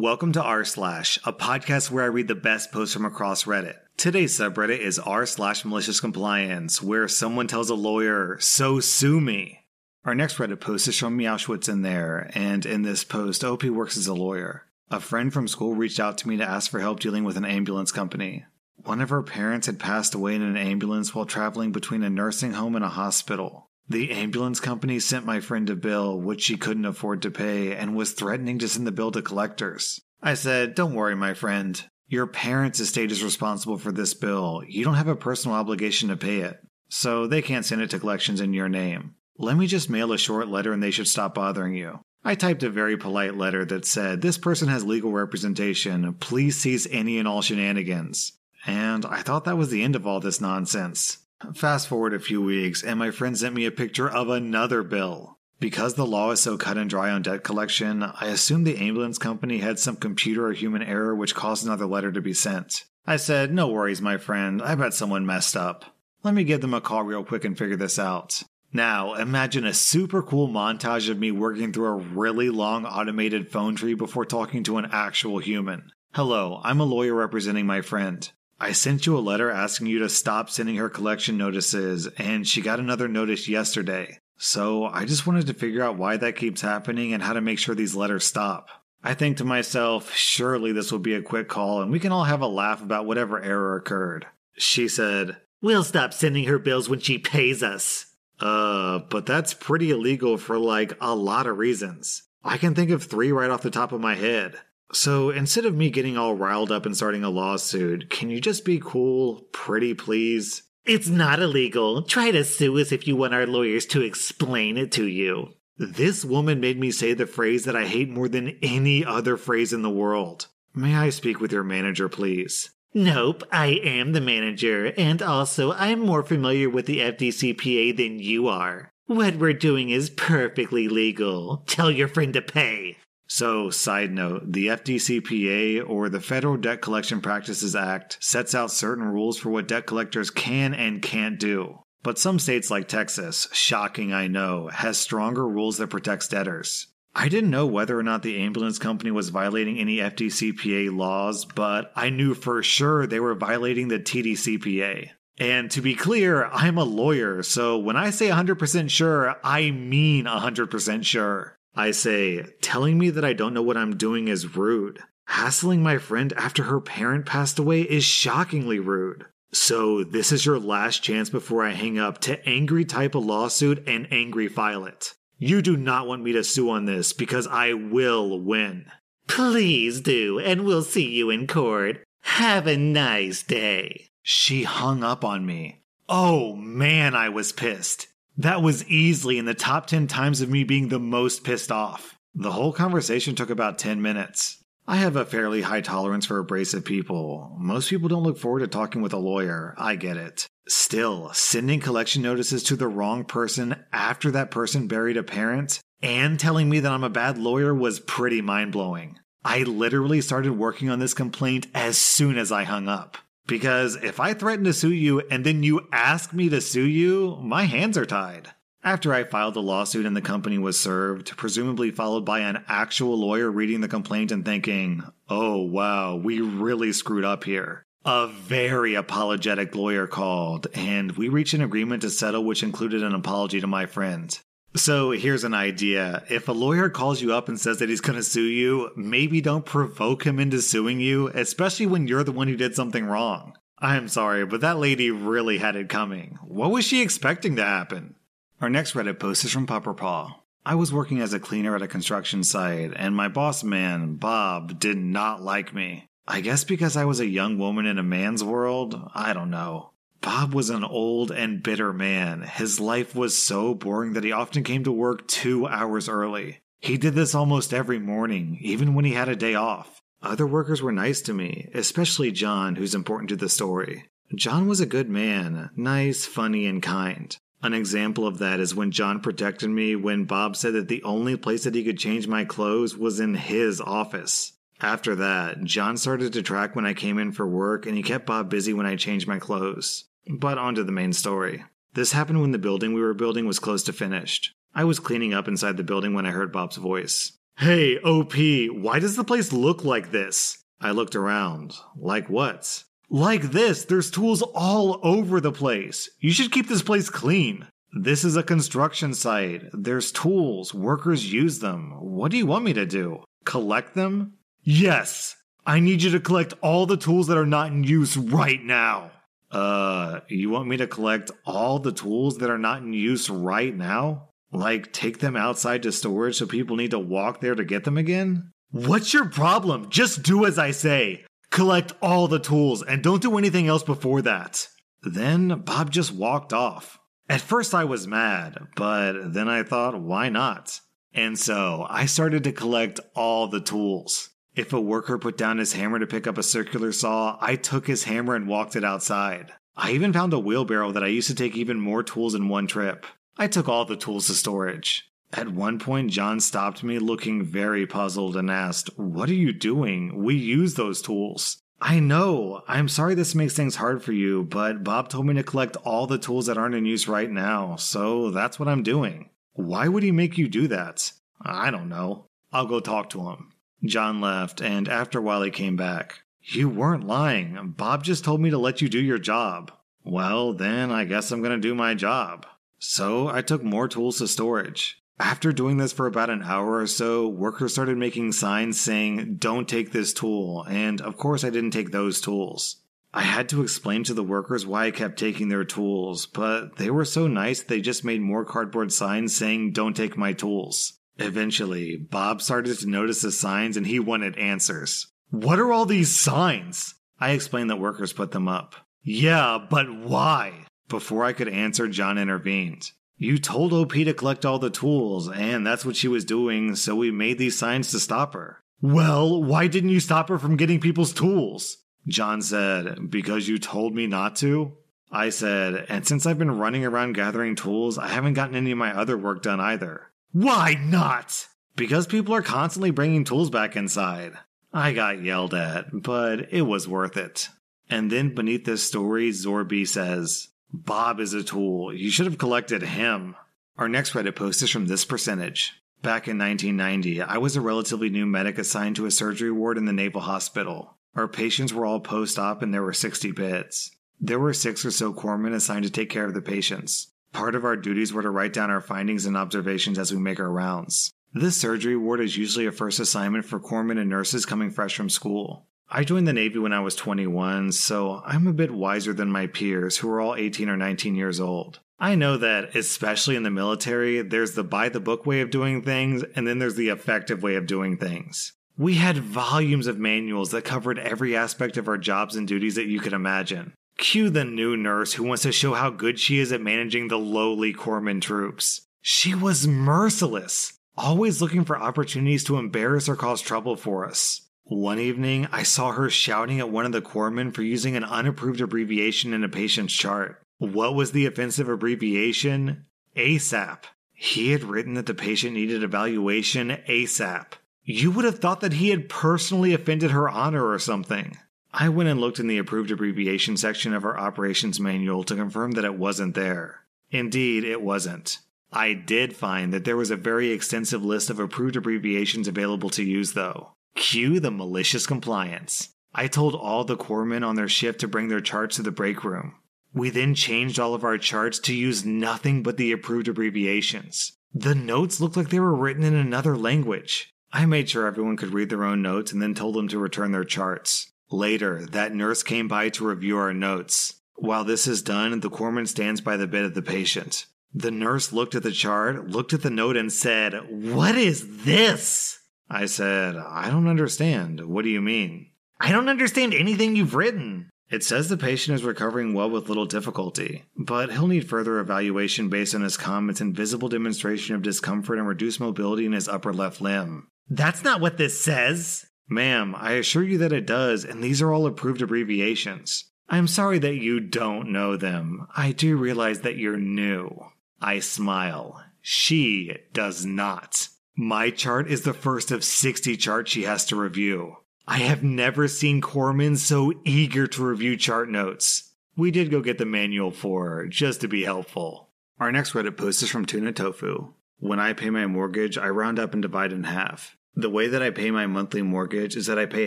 Welcome to r slash, a podcast where I read the best posts from across Reddit. Today's subreddit is r slash malicious compliance, where someone tells a lawyer, "So sue me." Our next Reddit post is from Meowschwitz in there, and in this post, OP works as a lawyer. A friend from school reached out to me to ask for help dealing with an ambulance company. One of her parents had passed away in an ambulance while traveling between a nursing home and a hospital. The ambulance company sent my friend a bill which she couldn't afford to pay and was threatening to send the bill to collectors. I said, Don't worry, my friend. Your parents' estate is responsible for this bill. You don't have a personal obligation to pay it. So they can't send it to collections in your name. Let me just mail a short letter and they should stop bothering you. I typed a very polite letter that said, This person has legal representation. Please cease any and all shenanigans. And I thought that was the end of all this nonsense. Fast forward a few weeks, and my friend sent me a picture of another bill. Because the law is so cut and dry on debt collection, I assumed the ambulance company had some computer or human error which caused another letter to be sent. I said, No worries, my friend, I bet someone messed up. Let me give them a call real quick and figure this out. Now, imagine a super cool montage of me working through a really long automated phone tree before talking to an actual human. Hello, I'm a lawyer representing my friend. I sent you a letter asking you to stop sending her collection notices, and she got another notice yesterday. So I just wanted to figure out why that keeps happening and how to make sure these letters stop. I think to myself, surely this will be a quick call and we can all have a laugh about whatever error occurred. She said, We'll stop sending her bills when she pays us. Uh, but that's pretty illegal for like a lot of reasons. I can think of three right off the top of my head. So instead of me getting all riled up and starting a lawsuit, can you just be cool, pretty please? It's not illegal. Try to sue us if you want our lawyers to explain it to you. This woman made me say the phrase that I hate more than any other phrase in the world. May I speak with your manager, please? Nope, I am the manager, and also I'm more familiar with the FDCPA than you are. What we're doing is perfectly legal. Tell your friend to pay. So, side note, the FDCPA or the Federal Debt Collection Practices Act sets out certain rules for what debt collectors can and can't do. But some states like Texas, shocking I know, has stronger rules that protects debtors. I didn't know whether or not the ambulance company was violating any FDCPA laws, but I knew for sure they were violating the TDCPA. And to be clear, I'm a lawyer, so when I say 100% sure, I mean 100% sure. I say, telling me that I don't know what I'm doing is rude. Hassling my friend after her parent passed away is shockingly rude. So, this is your last chance before I hang up to angry type a lawsuit and angry file it. You do not want me to sue on this because I will win. Please do, and we'll see you in court. Have a nice day. She hung up on me. Oh man, I was pissed. That was easily in the top 10 times of me being the most pissed off. The whole conversation took about 10 minutes. I have a fairly high tolerance for abrasive people. Most people don't look forward to talking with a lawyer. I get it. Still, sending collection notices to the wrong person after that person buried a parent and telling me that I'm a bad lawyer was pretty mind blowing. I literally started working on this complaint as soon as I hung up. Because if I threaten to sue you and then you ask me to sue you, my hands are tied. After I filed the lawsuit and the company was served, presumably followed by an actual lawyer reading the complaint and thinking, oh wow, we really screwed up here. A very apologetic lawyer called, and we reached an agreement to settle, which included an apology to my friend. So here's an idea. If a lawyer calls you up and says that he's going to sue you, maybe don't provoke him into suing you, especially when you're the one who did something wrong. I'm sorry, but that lady really had it coming. What was she expecting to happen? Our next Reddit post is from Pupperpaw. I was working as a cleaner at a construction site, and my boss man, Bob, did not like me. I guess because I was a young woman in a man's world? I don't know. Bob was an old and bitter man. His life was so boring that he often came to work two hours early. He did this almost every morning, even when he had a day off. Other workers were nice to me, especially John, who's important to the story. John was a good man, nice, funny, and kind. An example of that is when John protected me when Bob said that the only place that he could change my clothes was in his office. After that, John started to track when I came in for work and he kept Bob busy when I changed my clothes. But on to the main story. This happened when the building we were building was close to finished. I was cleaning up inside the building when I heard Bob's voice. Hey, OP, why does the place look like this? I looked around. Like what? Like this, there's tools all over the place. You should keep this place clean. This is a construction site. There's tools. Workers use them. What do you want me to do? Collect them? Yes. I need you to collect all the tools that are not in use right now. Uh, you want me to collect all the tools that are not in use right now? Like, take them outside to storage so people need to walk there to get them again? What's your problem? Just do as I say. Collect all the tools and don't do anything else before that. Then Bob just walked off. At first I was mad, but then I thought, why not? And so I started to collect all the tools. If a worker put down his hammer to pick up a circular saw, I took his hammer and walked it outside. I even found a wheelbarrow that I used to take even more tools in one trip. I took all the tools to storage. At one point, John stopped me looking very puzzled and asked, What are you doing? We use those tools. I know. I'm sorry this makes things hard for you, but Bob told me to collect all the tools that aren't in use right now, so that's what I'm doing. Why would he make you do that? I don't know. I'll go talk to him. John left, and after a while he came back. You weren't lying. Bob just told me to let you do your job. Well, then I guess I'm gonna do my job. So I took more tools to storage. After doing this for about an hour or so, workers started making signs saying, Don't take this tool, and of course I didn't take those tools. I had to explain to the workers why I kept taking their tools, but they were so nice they just made more cardboard signs saying, Don't take my tools. Eventually, Bob started to notice the signs and he wanted answers. What are all these signs? I explained that workers put them up. Yeah, but why? Before I could answer, John intervened. You told OP to collect all the tools, and that's what she was doing, so we made these signs to stop her. Well, why didn't you stop her from getting people's tools? John said, Because you told me not to? I said, And since I've been running around gathering tools, I haven't gotten any of my other work done either. Why not? Because people are constantly bringing tools back inside. I got yelled at, but it was worth it. And then beneath this story, Zorby says, Bob is a tool. You should have collected him. Our next Reddit post is from this percentage. Back in 1990, I was a relatively new medic assigned to a surgery ward in the Naval Hospital. Our patients were all post op and there were 60 beds. There were six or so corpsmen assigned to take care of the patients. Part of our duties were to write down our findings and observations as we make our rounds. This surgery ward is usually a first assignment for corpsmen and nurses coming fresh from school. I joined the Navy when I was 21, so I'm a bit wiser than my peers who are all 18 or 19 years old. I know that, especially in the military, there's the by the book way of doing things, and then there's the effective way of doing things. We had volumes of manuals that covered every aspect of our jobs and duties that you could imagine. Cue the new nurse who wants to show how good she is at managing the lowly corpsman troops. She was merciless, always looking for opportunities to embarrass or cause trouble for us. One evening, I saw her shouting at one of the corpsmen for using an unapproved abbreviation in a patient's chart. What was the offensive abbreviation? ASAP. He had written that the patient needed evaluation ASAP. You would have thought that he had personally offended her honor or something. I went and looked in the approved abbreviation section of our operations manual to confirm that it wasn't there. Indeed, it wasn't. I did find that there was a very extensive list of approved abbreviations available to use, though. Cue the malicious compliance. I told all the corpsmen on their shift to bring their charts to the break room. We then changed all of our charts to use nothing but the approved abbreviations. The notes looked like they were written in another language. I made sure everyone could read their own notes and then told them to return their charts. Later, that nurse came by to review our notes. While this is done, the corpsman stands by the bed of the patient. The nurse looked at the chart, looked at the note, and said, What is this? I said, I don't understand. What do you mean? I don't understand anything you've written. It says the patient is recovering well with little difficulty, but he'll need further evaluation based on his comments and visible demonstration of discomfort and reduced mobility in his upper left limb. That's not what this says. Ma'am, I assure you that it does, and these are all approved abbreviations. I'm sorry that you don't know them. I do realize that you're new. I smile. She does not. My chart is the first of 60 charts she has to review. I have never seen corpsmen so eager to review chart notes. We did go get the manual for her, just to be helpful. Our next Reddit post is from Tuna Tofu. When I pay my mortgage, I round up and divide in half. The way that I pay my monthly mortgage is that I pay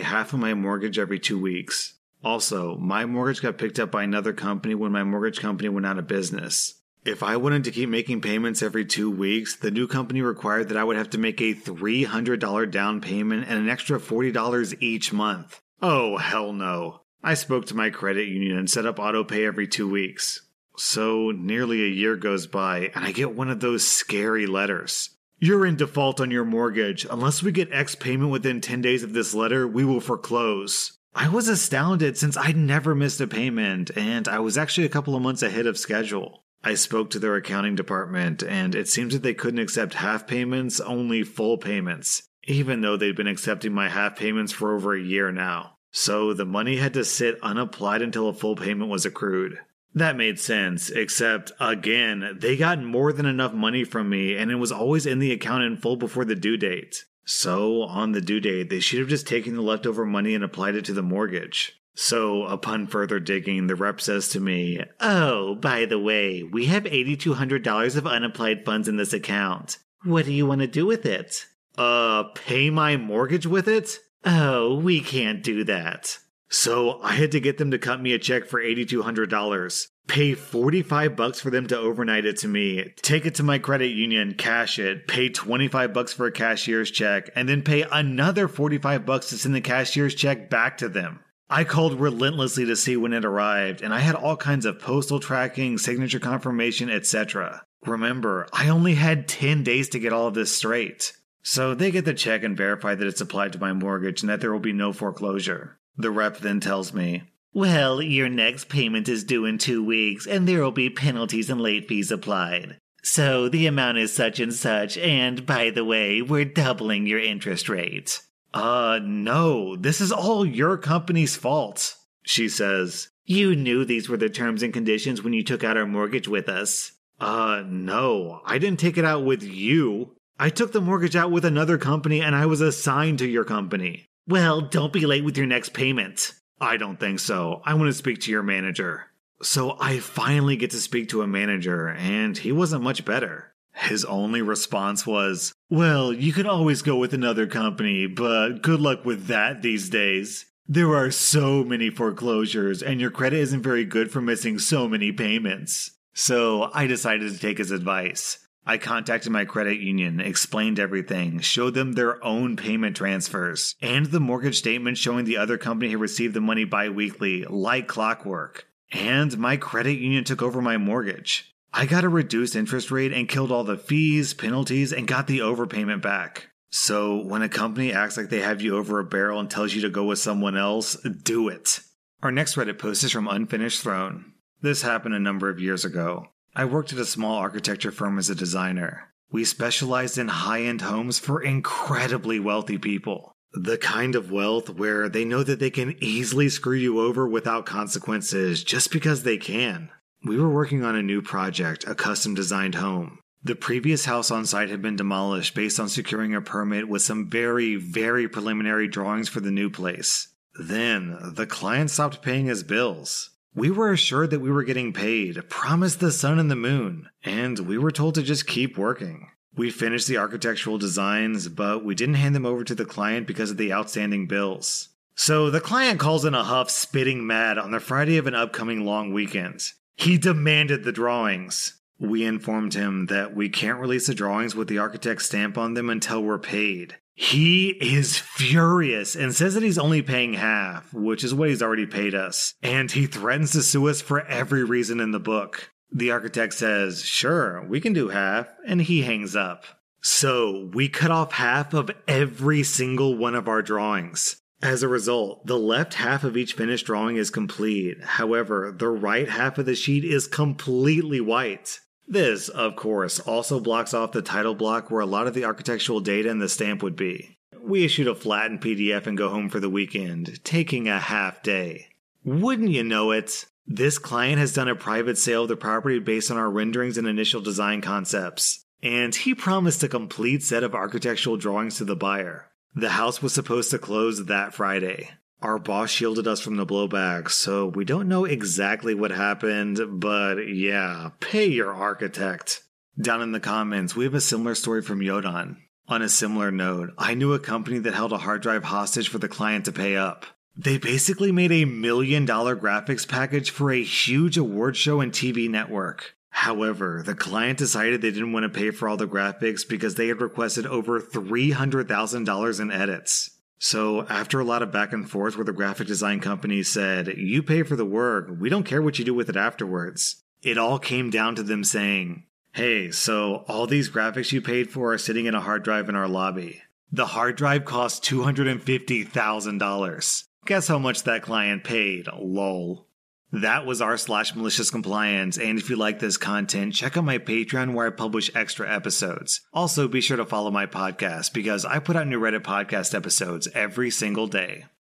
half of my mortgage every two weeks. Also, my mortgage got picked up by another company when my mortgage company went out of business. If I wanted to keep making payments every two weeks, the new company required that I would have to make a $300 down payment and an extra $40 each month. Oh, hell no. I spoke to my credit union and set up auto pay every two weeks. So nearly a year goes by, and I get one of those scary letters. You're in default on your mortgage. Unless we get X payment within 10 days of this letter, we will foreclose. I was astounded since I'd never missed a payment, and I was actually a couple of months ahead of schedule. I spoke to their accounting department, and it seems that they couldn't accept half payments, only full payments, even though they'd been accepting my half payments for over a year now. So the money had to sit unapplied until a full payment was accrued. That made sense, except again, they got more than enough money from me and it was always in the account in full before the due date. So, on the due date, they should have just taken the leftover money and applied it to the mortgage. So, upon further digging, the rep says to me, Oh, by the way, we have $8,200 of unapplied funds in this account. What do you want to do with it? Uh, pay my mortgage with it? Oh, we can't do that. So I had to get them to cut me a check for $8,200, pay 45 bucks for them to overnight it to me, take it to my credit union, cash it, pay 25 bucks for a cashier's check, and then pay another 45 bucks to send the cashier's check back to them. I called relentlessly to see when it arrived, and I had all kinds of postal tracking, signature confirmation, etc. Remember, I only had 10 days to get all of this straight. So they get the check and verify that it's applied to my mortgage and that there will be no foreclosure. The rep then tells me, Well, your next payment is due in two weeks, and there will be penalties and late fees applied. So the amount is such and such, and by the way, we're doubling your interest rate. Uh, no, this is all your company's fault, she says. You knew these were the terms and conditions when you took out our mortgage with us. Uh, no, I didn't take it out with you. I took the mortgage out with another company and I was assigned to your company. Well, don't be late with your next payment. I don't think so. I want to speak to your manager. So I finally get to speak to a manager, and he wasn't much better. His only response was, Well, you can always go with another company, but good luck with that these days. There are so many foreclosures, and your credit isn't very good for missing so many payments. So I decided to take his advice. I contacted my credit union, explained everything, showed them their own payment transfers, and the mortgage statement showing the other company had received the money bi weekly, like clockwork. And my credit union took over my mortgage. I got a reduced interest rate and killed all the fees, penalties, and got the overpayment back. So, when a company acts like they have you over a barrel and tells you to go with someone else, do it. Our next Reddit post is from Unfinished Throne. This happened a number of years ago. I worked at a small architecture firm as a designer. We specialized in high end homes for incredibly wealthy people. The kind of wealth where they know that they can easily screw you over without consequences just because they can. We were working on a new project, a custom designed home. The previous house on site had been demolished based on securing a permit with some very, very preliminary drawings for the new place. Then, the client stopped paying his bills. We were assured that we were getting paid, promised the sun and the moon, and we were told to just keep working. We finished the architectural designs, but we didn't hand them over to the client because of the outstanding bills. So the client calls in a huff, spitting mad on the Friday of an upcoming long weekend. He demanded the drawings. We informed him that we can't release the drawings with the architect's stamp on them until we're paid. He is furious and says that he's only paying half, which is what he's already paid us. And he threatens to sue us for every reason in the book. The architect says, Sure, we can do half, and he hangs up. So we cut off half of every single one of our drawings. As a result, the left half of each finished drawing is complete. However, the right half of the sheet is completely white. This, of course, also blocks off the title block where a lot of the architectural data and the stamp would be. We issued a flattened PDF and go home for the weekend, taking a half day. Wouldn't you know it? This client has done a private sale of the property based on our renderings and initial design concepts, and he promised a complete set of architectural drawings to the buyer. The house was supposed to close that Friday. Our boss shielded us from the blowback, so we don't know exactly what happened, but yeah, pay your architect. Down in the comments, we have a similar story from Yodan. On a similar note, I knew a company that held a hard drive hostage for the client to pay up. They basically made a million dollar graphics package for a huge award show and TV network. However, the client decided they didn't want to pay for all the graphics because they had requested over $300,000 in edits. So, after a lot of back and forth where the graphic design company said, You pay for the work, we don't care what you do with it afterwards, it all came down to them saying, Hey, so all these graphics you paid for are sitting in a hard drive in our lobby. The hard drive cost $250,000. Guess how much that client paid? Lol. That was r slash malicious compliance. And if you like this content, check out my Patreon where I publish extra episodes. Also, be sure to follow my podcast because I put out new Reddit podcast episodes every single day.